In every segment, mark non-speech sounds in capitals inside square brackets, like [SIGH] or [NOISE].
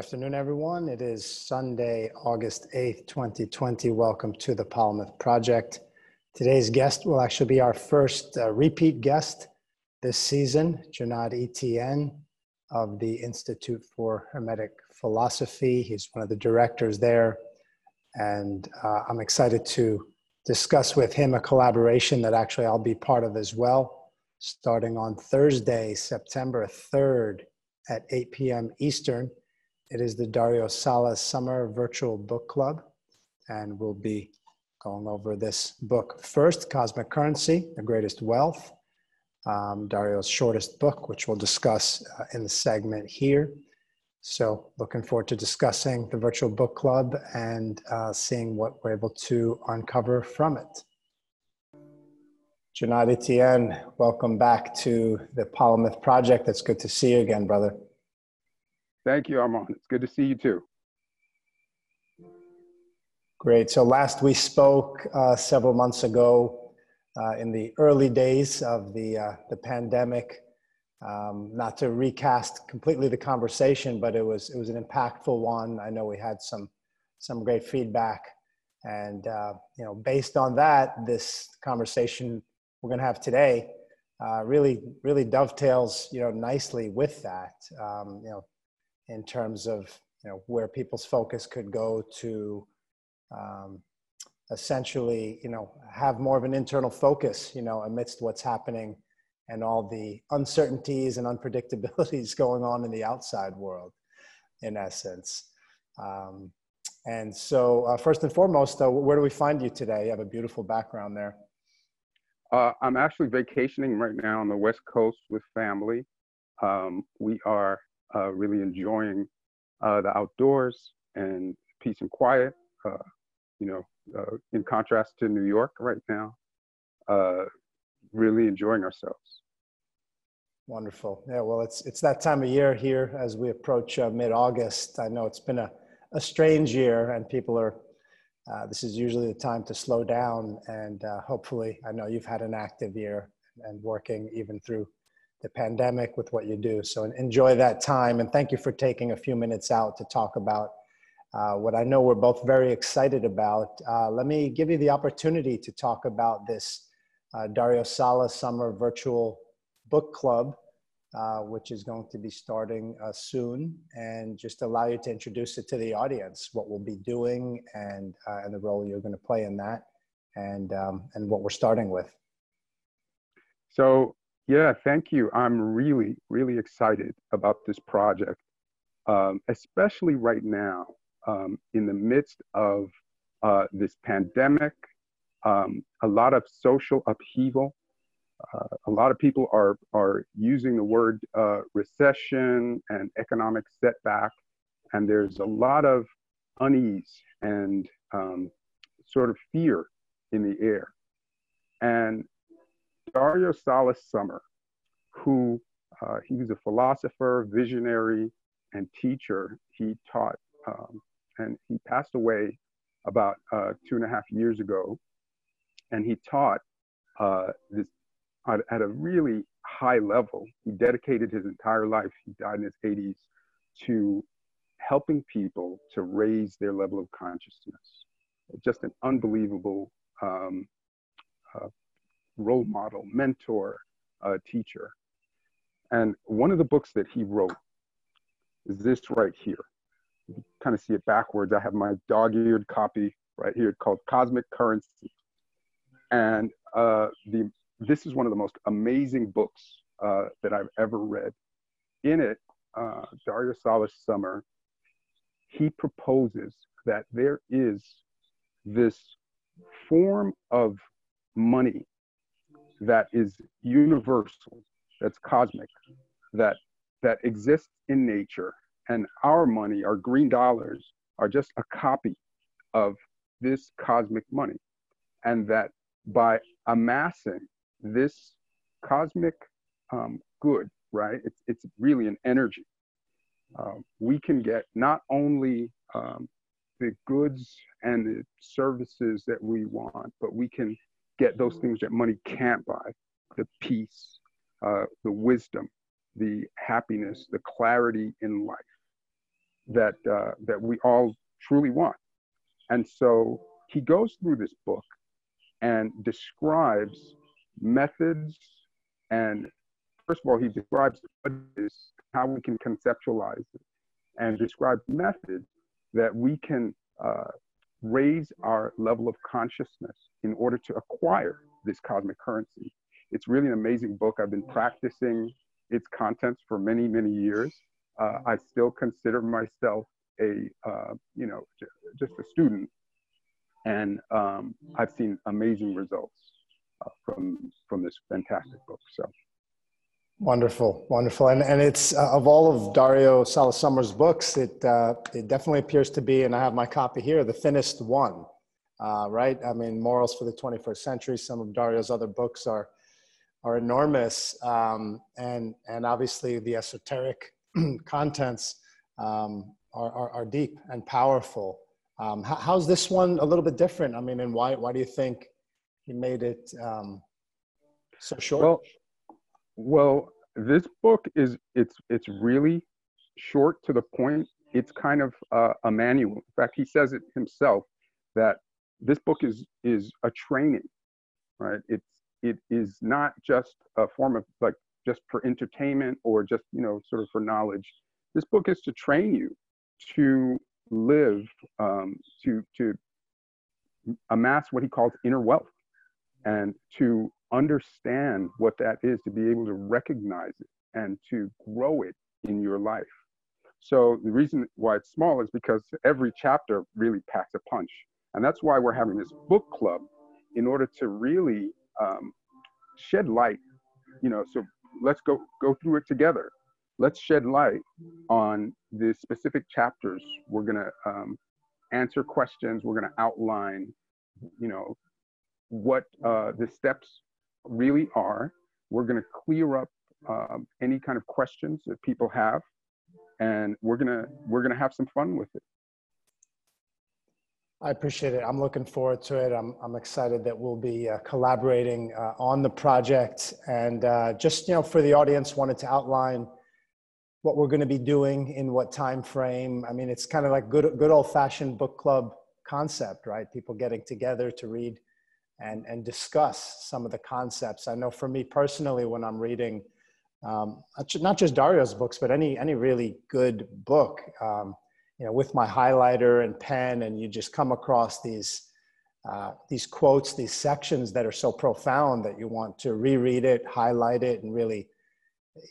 Afternoon, everyone. It is Sunday, August 8th, 2020. Welcome to the Polymath Project. Today's guest will actually be our first uh, repeat guest this season, Junad Etienne of the Institute for Hermetic Philosophy. He's one of the directors there. And uh, I'm excited to discuss with him a collaboration that actually I'll be part of as well, starting on Thursday, September 3rd at 8 p.m. Eastern. It is the Dario Salas Sommer Virtual Book Club, and we'll be going over this book first Cosmic Currency, The Greatest Wealth, um, Dario's shortest book, which we'll discuss uh, in the segment here. So, looking forward to discussing the virtual book club and uh, seeing what we're able to uncover from it. Junad Etienne, welcome back to the Polymath Project. It's good to see you again, brother. Thank you, Armand. It's good to see you too. Great. So last we spoke uh, several months ago uh, in the early days of the, uh, the pandemic. Um, not to recast completely the conversation, but it was, it was an impactful one. I know we had some, some great feedback. And, uh, you know, based on that, this conversation we're going to have today uh, really, really dovetails, you know, nicely with that. Um, you know, in terms of you know where people's focus could go to um, essentially you know have more of an internal focus you know amidst what's happening and all the uncertainties and unpredictabilities [LAUGHS] going on in the outside world in essence. Um, and so uh, first and foremost where do we find you today? You have a beautiful background there. Uh, i'm actually vacationing right now on the west coast with family. Um, we are uh, really enjoying uh, the outdoors and peace and quiet. Uh, you know, uh, in contrast to New York right now, uh, really enjoying ourselves. Wonderful. Yeah, well, it's it's that time of year here as we approach uh, mid-August. I know it's been a, a strange year, and people are. this is usually the time to slow down, and hopefully, I know you've had an active year and working even through the pandemic with what you do. So enjoy that time. And thank you for taking a few minutes out to talk about uh, what I know we're both very excited about. Uh, let me give you the opportunity to talk about this uh, Dario Salas Sommer Virtual Book Club, uh, which is going to be starting uh, soon, and just allow you to introduce it to the audience, what we'll be doing, and, uh, and the role you're going to play in that, and, um, and what we're starting with. So yeah, thank you. I'm really, really excited about this project, um, especially right now um, in the midst of uh, this pandemic, um, a lot of social upheaval. Uh, a lot of people are, are using the word uh, recession and economic setback, and there's a lot of unease and um, sort of fear in the air. And Dario Salas Sommer, who uh, he was a philosopher, visionary, and teacher. He taught, um, and he passed away about uh, two and a half years ago. And he taught uh, this at, at, a really high level. He dedicated his entire life, he died in his 80s, to helping people to raise their level of consciousness. Just an unbelievable um, uh, role model, mentor, uh, teacher. And one of the books that he wrote is this right here. You kind of see it backwards. I have my dog-eared copy right here called Cosmic Currency. And uh, the, this is one of the most amazing books uh, that I've ever read. In it, uh, Dario Salas Sommer, he proposes that there is this form of money that is universal, that's cosmic, that that exists in nature, and our money, our green dollars, are just a copy of this cosmic money, and that by amassing this cosmic um, good, right? It's it's really an energy. Um, we can get not only um, the goods and the services that we want, but we can get those things that money can't buy the peace, uh, the wisdom, the happiness, the clarity in life. that uh, that we all truly want. And so he goes through this book and describes methods and first of all he describes how we can conceptualize it and describes methods that we can uh, raise our level of consciousness in order to acquire this cosmic currency. It's really an amazing book. I've been practicing its contents for many, many years. Uh, I still consider myself a, uh, you know, j- just a student. And um, I've seen amazing results uh, from, from this fantastic book. So. Wonderful, wonderful, and and it's uh, of all of Dario Salas Sommer's books, it uh, it definitely appears to be, and I have my copy here, the thinnest one, uh, right? I mean, Morals for the 21st Century. Some of Dario's other books are are enormous, um, and and obviously the esoteric [CLEARS THROAT] contents um, are, are, are deep and powerful. Um, how, how's this one a little bit different? I mean, and why why do you think he made it um, so short? Well, well, this book is it's it's really short to the point. It's kind of uh, a manual. In fact, he says it himself that this book is is a training, right? It's it is not just a form of like just for entertainment or just you know sort of for knowledge. This book is to train you to live, um, to to amass what he calls inner wealth, and to understand what that is, to be able to recognize it and to grow it in your life. So the reason why it's small is because every chapter really packs a punch. And that's why we're having this book club in order to really um, shed light, you know, so let's go, go through it together. Let's shed light on the specific chapters. We're gonna um, answer questions. We're gonna outline, you know, what uh, the steps really are. We're going to clear up um, any kind of questions that people have, and we're gonna we're gonna have some fun with it. I appreciate it. I'm looking forward to it. I'm, I'm excited that we'll be uh, collaborating uh, on the project. And uh, just, you know, for the audience, wanted to outline what we're going to be doing in what time frame. I mean, it's kind of like good, good old fashioned book club concept, right? People getting together to read and, and discuss some of the concepts. I know for me personally, when I'm reading, um, not just Dario's books, but any, any really good book, um, you know, with my highlighter and pen, and you just come across these, uh, these quotes, these sections that are so profound that you want to reread it, highlight it, and really,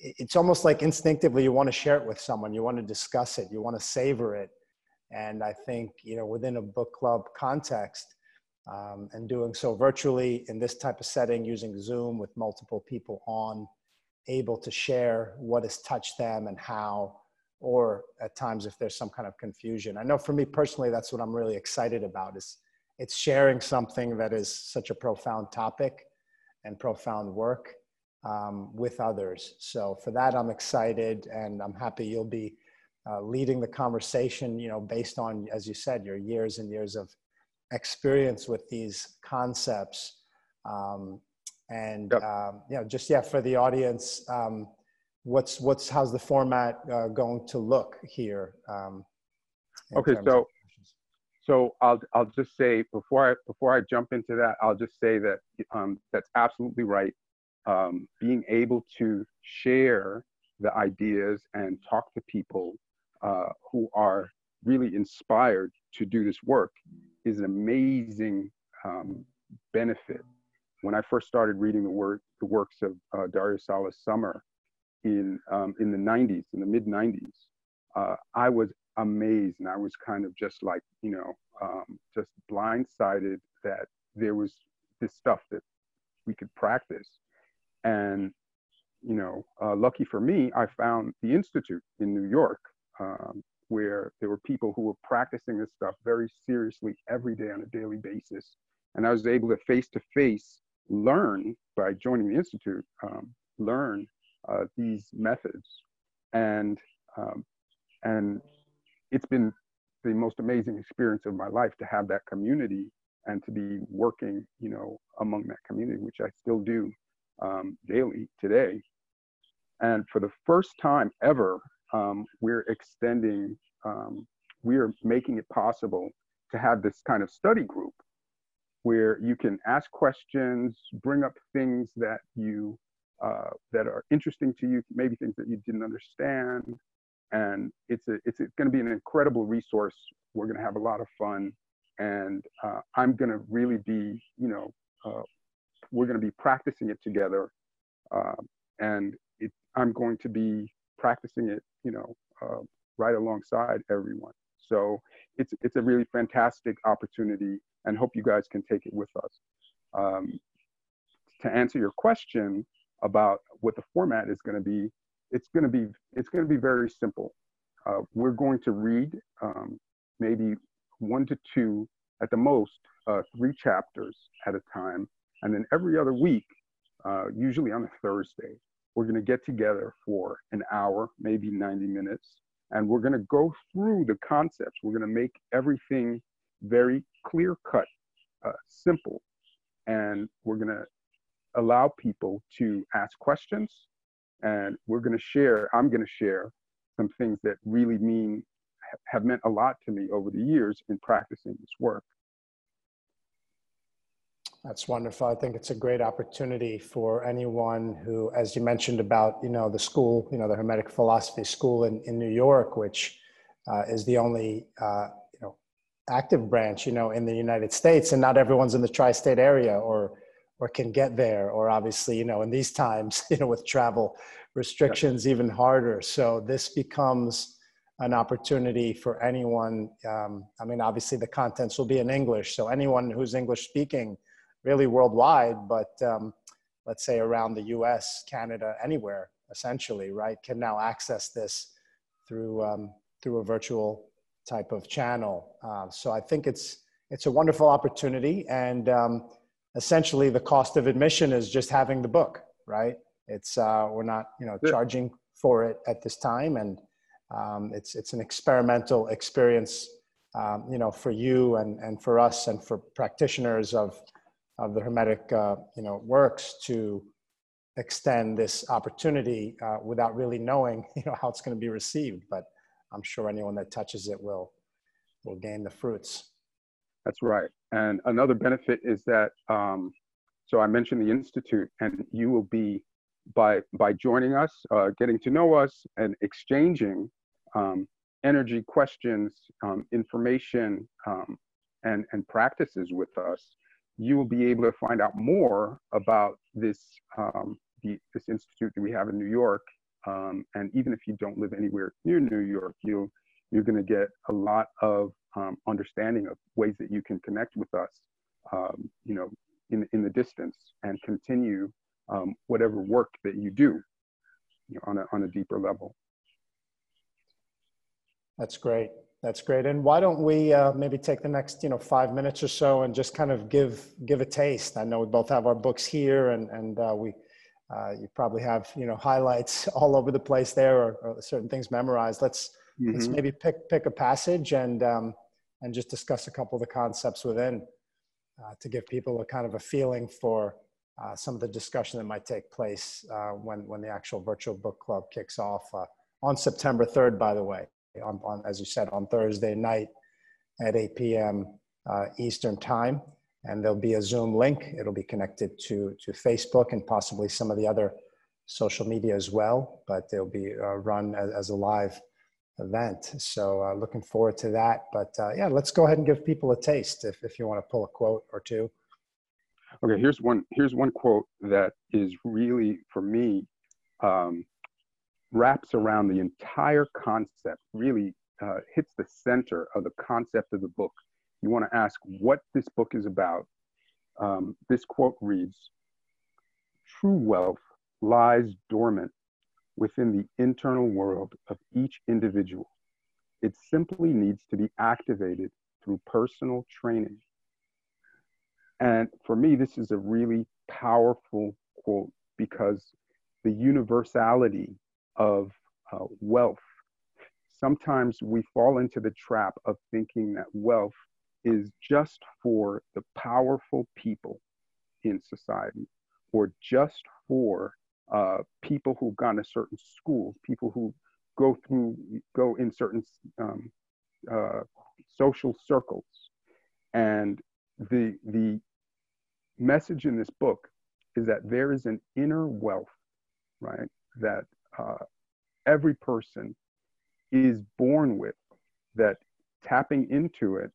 it's almost like instinctively you want to share it with someone, you want to discuss it, you want to savor it. And I think, you know, within a book club context, um, and doing so virtually in this type of setting using Zoom with multiple people on, able to share what has touched them and how, or at times if there's some kind of confusion. I know for me personally, that's what I'm really excited about is it's sharing something that is such a profound topic and profound work um, with others. So for that, I'm excited and I'm happy you'll be uh, leading the conversation, you know, based on, as you said, your years and years of experience with these concepts. Um, and yep. um, you know, just yeah, for the audience, um, what's what's how's the format uh, going to look here? Um, okay, so so I'll I'll just say before I before I jump into that, I'll just say that um, that's absolutely right. Um, being able to share the ideas and talk to people uh, who are really inspired to do this work is an amazing um, benefit. When I first started reading the work, the works of uh, Dario Sommer in um, in the 90s, in the mid 90s, uh, I was amazed, and I was kind of just like you know, um, just blindsided that there was this stuff that we could practice, and you know, uh, lucky for me, I found the institute in New York, um, where there were people who were practicing this stuff very seriously every day on a daily basis. And I was able to face to face learn by joining the Institute, um, learn uh, these methods. And, um, and it's been the most amazing experience of my life to have that community and to be working, you know, among that community, which I still do um, daily today. And for the first time ever, um, we're extending um, we are making it possible to have this kind of study group where you can ask questions, bring up things that you uh, that are interesting to you, maybe things that you didn't understand, and it's it's going to be an incredible resource. We're going to have a lot of fun, and uh, I'm going to really be, you know, uh, we're going to be practicing it together, uh, and it, I'm going to be practicing it, you know, uh, right alongside everyone. So it's it's a really fantastic opportunity, and hope you guys can take it with us. Um, to answer your question about what the format is going to be, it's going to be it's going to be very simple. Uh, we're going to read um, maybe one to two, at the most, uh, three chapters at a time, and then every other week, uh, usually on a Thursday, we're going to get together for an hour, maybe 90 minutes, and we're going to go through the concepts. We're going to make everything very clear cut, uh, simple, and we're going to allow people to ask questions and we're going to share i'm going to share some things that really mean have meant a lot to me over the years in practicing this work that's wonderful i think it's a great opportunity for anyone who as you mentioned about you know the school you know the hermetic philosophy school in, in new york which uh, is the only uh, you know active branch you know in the united states and not everyone's in the tri-state area or or can get there or obviously you know in these times [LAUGHS] you know with travel restrictions yeah. even harder so this becomes an opportunity for anyone um, i mean obviously the contents will be in english so anyone who's english speaking really worldwide but um, let's say around the us canada anywhere essentially right can now access this through um, through a virtual type of channel uh, so i think it's it's a wonderful opportunity and um, essentially the cost of admission is just having the book, right? It's uh, we're not you know charging for it at this time, and um, it's it's an experimental experience, um, you know, for you and and for us and for practitioners of of the hermetic uh, you know works to extend this opportunity uh, without really knowing [LAUGHS] you know how it's going to be received. But I'm sure anyone that touches it will will gain the fruits. That's right. And another benefit is that, um, so I mentioned the Institute, and you will be, by, by joining us, uh, getting to know us, and exchanging um, energy questions, um, information, um, and, and practices with us, you will be able to find out more about this, um, the, this institute that we have in New York. Um, and even if you don't live anywhere near New York, you you're going to get a lot of um, understanding of ways that you can connect with us, um, you know, in, in the distance and continue um, whatever work that you do you know, on, a, on a deeper level. That's great. That's great. And why don't we uh, maybe take the next, you know, five minutes or so and just kind of give give a taste. I know we both have our books here, and and uh, we uh, you probably have you know highlights [LAUGHS] all over the place there, or, or certain things memorized. Let's mm-hmm. let's maybe pick pick a passage and um, and just discuss a couple of the concepts within uh, to give people a kind of a feeling for uh, some of the discussion that might take place uh, when when the actual virtual book club kicks off uh, on September 3rd. By the way, on, on, as you said on Thursday night at 8 p.m. Uh, Eastern time, and there'll be a Zoom link. It'll be connected to to Facebook and possibly some of the other social media as well, but they'll be uh, run as, as a live event. So uh, looking forward to that. But uh, yeah, let's go ahead and give people a taste if, if you want to pull a quote or two. Okay, here's one. Here's one quote that is really for me um, wraps around the entire concept. Really uh, hits the center of the concept of the book. You want to ask what this book is about. Um, this quote reads: "True wealth lies dormant within the internal world of each individual. It simply needs to be activated through personal training. And for me, this is a really powerful quote because the universality of uh, wealth, sometimes we fall into the trap of thinking that wealth is just for the powerful people in society or just for uh, people who've gone to certain schools, people who go through, go in certain um, uh, social circles. And the, the message in this book is that there is an inner wealth, right, that uh, every person is born with, that tapping into it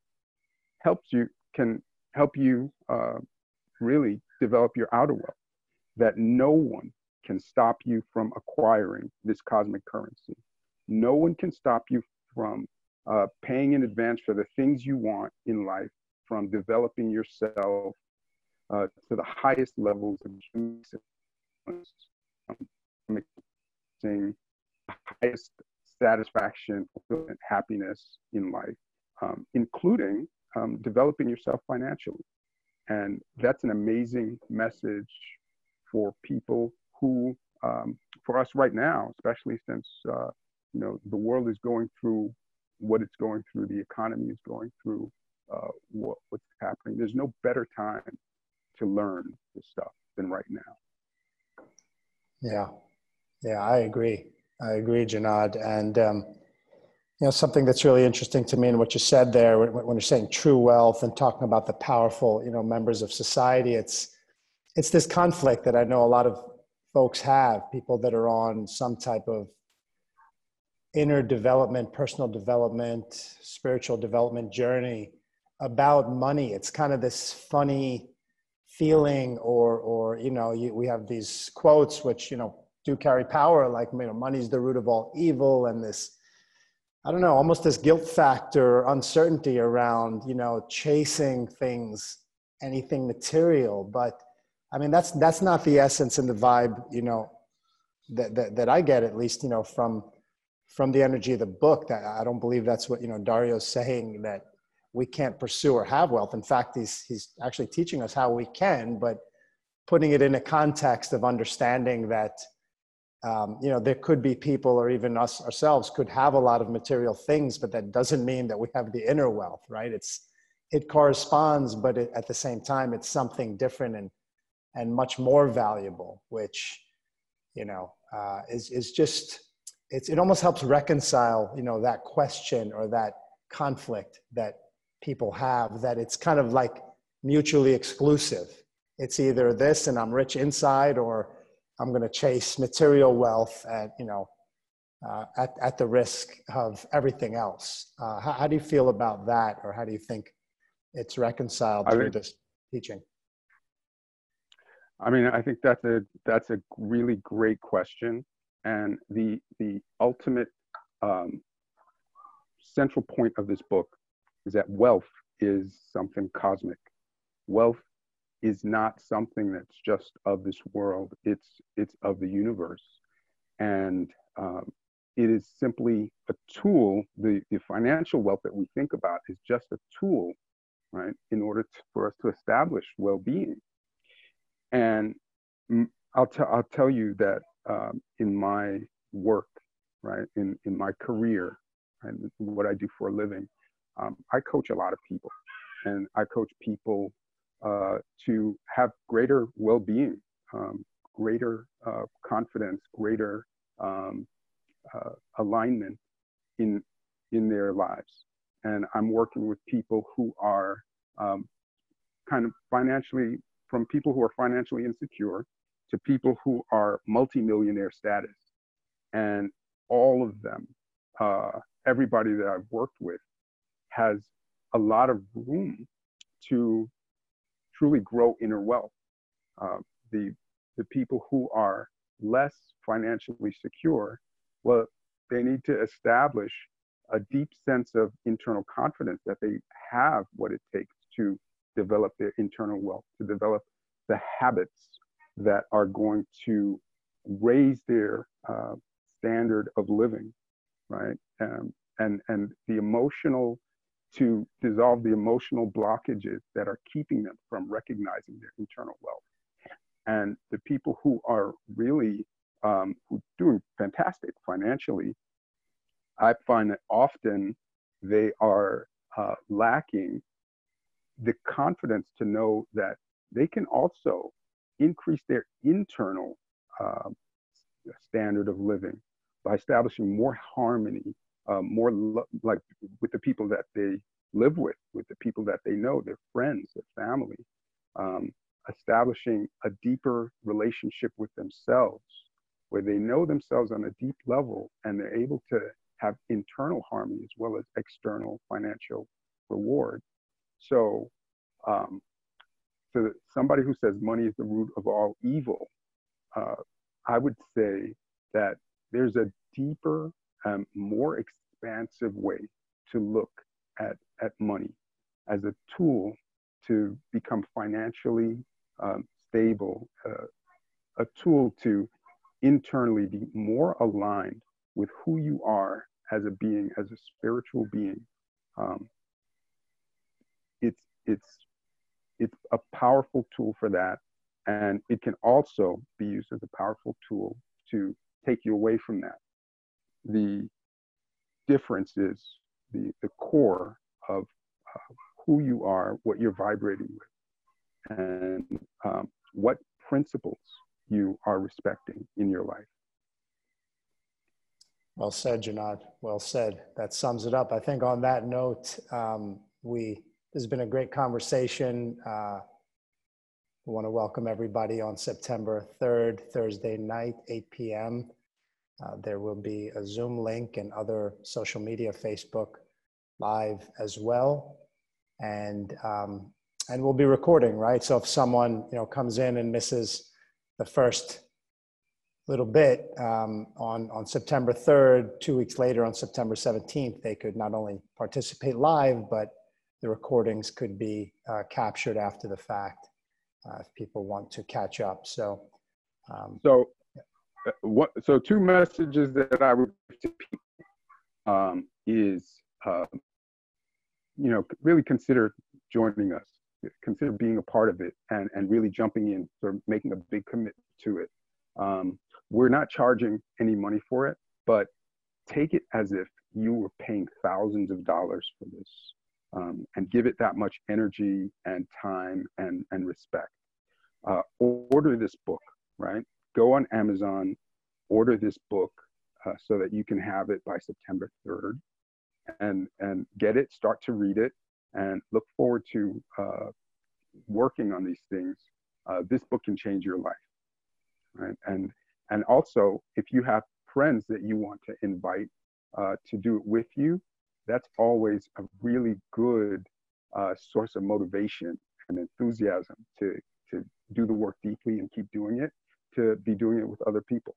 helps you, can help you uh, really develop your outer wealth, that no one can stop you from acquiring this cosmic currency. No one can stop you from uh, paying in advance for the things you want in life, from developing yourself uh, to the highest levels of um, highest satisfaction, fulfillment, happiness in life, um, including um, developing yourself financially. And that's an amazing message for people who, um, for us right now, especially since uh, you know the world is going through what it's going through, the economy is going through, uh, what, what's happening. There's no better time to learn this stuff than right now. Yeah, yeah, I agree. I agree, Janad. And um, you know, something that's really interesting to me in what you said there, when, when you're saying true wealth and talking about the powerful, you know, members of society, it's it's this conflict that I know a lot of folks have. People that are on some type of inner development, personal development, spiritual development journey about money. It's kind of this funny feeling or or you know you, we have these quotes which you know do carry power like you know money's the root of all evil and this i don't know almost this guilt factor uncertainty around you know chasing things anything material but i mean that's that's not the essence and the vibe you know that that, that i get at least you know from from the energy of the book that i don't believe that's what you know dario's saying that we can't pursue or have wealth. In fact, he's, he's actually teaching us how we can, but putting it in a context of understanding that, um, you know, there could be people or even us ourselves could have a lot of material things, but that doesn't mean that we have the inner wealth, right? It's, it corresponds, but it, at the same time, it's something different and, and much more valuable, which, you know, uh, is, is just, it's, it almost helps reconcile, you know, that question or that conflict that people have that it's kind of like mutually exclusive. It's either this and I'm rich inside, or I'm going to chase material wealth at you know uh, at at the risk of everything else. Uh, how, how, do you feel about that, or how do you think it's reconciled through this teaching? I mean, I think that's a that's a really great question, and the the ultimate um, central point of this book is that wealth is something cosmic. Wealth is not something that's just of this world. It's it's of the universe, and um, it is simply a tool. The the financial wealth that we think about is just a tool, right, in order to, for us to establish well-being. And I'll tell I'll tell you that um, in my work, right, in in my career, and what I do for a living, um, I coach a lot of people, and I coach people uh, to have greater well-being, um, greater uh, confidence, greater um, uh, alignment in in their lives. And I'm working with people who are um, kind of financially, from people who are financially insecure to people who are multimillionaire status, and all of them, uh, everybody that I've worked with has a lot of room to truly grow inner wealth. Uh, the, the people who are less financially secure, well, they need to establish a deep sense of internal confidence that they have what it takes to develop their internal wealth, to develop the habits that are going to raise their uh, standard of living, right? Um, and and the emotional to dissolve the emotional blockages that are keeping them from recognizing their internal wealth. And the people who are really um, who doing fantastic financially, I find that often they are uh, lacking the confidence to know that they can also increase their internal uh, standard of living by establishing more harmony, uh, more lo- like the people that they live with, with the people that they know, their friends, their family, um, establishing a deeper relationship with themselves where they know themselves on a deep level and they're able to have internal harmony as well as external financial reward. So, um, to somebody who says money is the root of all evil, uh, I would say that there's a deeper, um, more expansive way to look at, at money as a tool to become financially um, stable, uh, a tool to internally be more aligned with who you are as a being, as a spiritual being. Um, it's it's it's a powerful tool for that, and it can also be used as a powerful tool to take you away from that. The difference is the the core of uh, who you are, what you're vibrating with, and um, what principles you are respecting in your life. Well said, Janad. Well said. That sums it up. I think on that note, um, we this has been a great conversation. Uh, we want to welcome everybody on September 3rd, Thursday night, 8 p.m. Uh, there will be a Zoom link and other social media, Facebook live as well. And um, and we'll be recording, right? So if someone you know comes in and misses the first little bit um, on on September 3rd, two weeks later on September 17th, they could not only participate live, but the recordings could be uh, captured after the fact uh, if people want to catch up. So, um, so uh, what? So two messages that I would give to people um, is, uh, you know, really consider joining us consider being a part of it and, and really jumping in, sort of making a big commitment to it. Um, we're not charging any money for it, but take it as if you were paying thousands of dollars for this um, and give it that much energy and time and, and respect. Uh, order this book, right? Go on Amazon, order this book uh, so that you can have it by September 3rd and, and get it, start to read it, and look forward to uh, working on these things. Uh, this book can change your life, right? And and also, if you have friends that you want to invite uh, to do it with you, that's always a really good uh, source of motivation and enthusiasm to to do the work deeply and keep doing it. To be doing it with other people.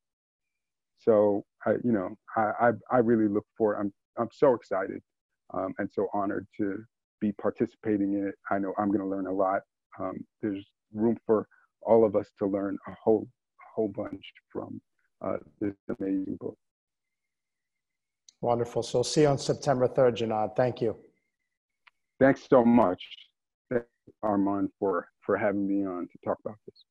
So I, you know, I I, I really look forward. I'm I'm so excited um, and so honored to be participating in it. I know I'm going to learn a lot. Um, there's room for all of us to learn a whole, a whole bunch from uh, this amazing book. Wonderful. So see you on September 3rd, Janad. Thank you. Thanks so much, Armand, for, for having me on to talk about this.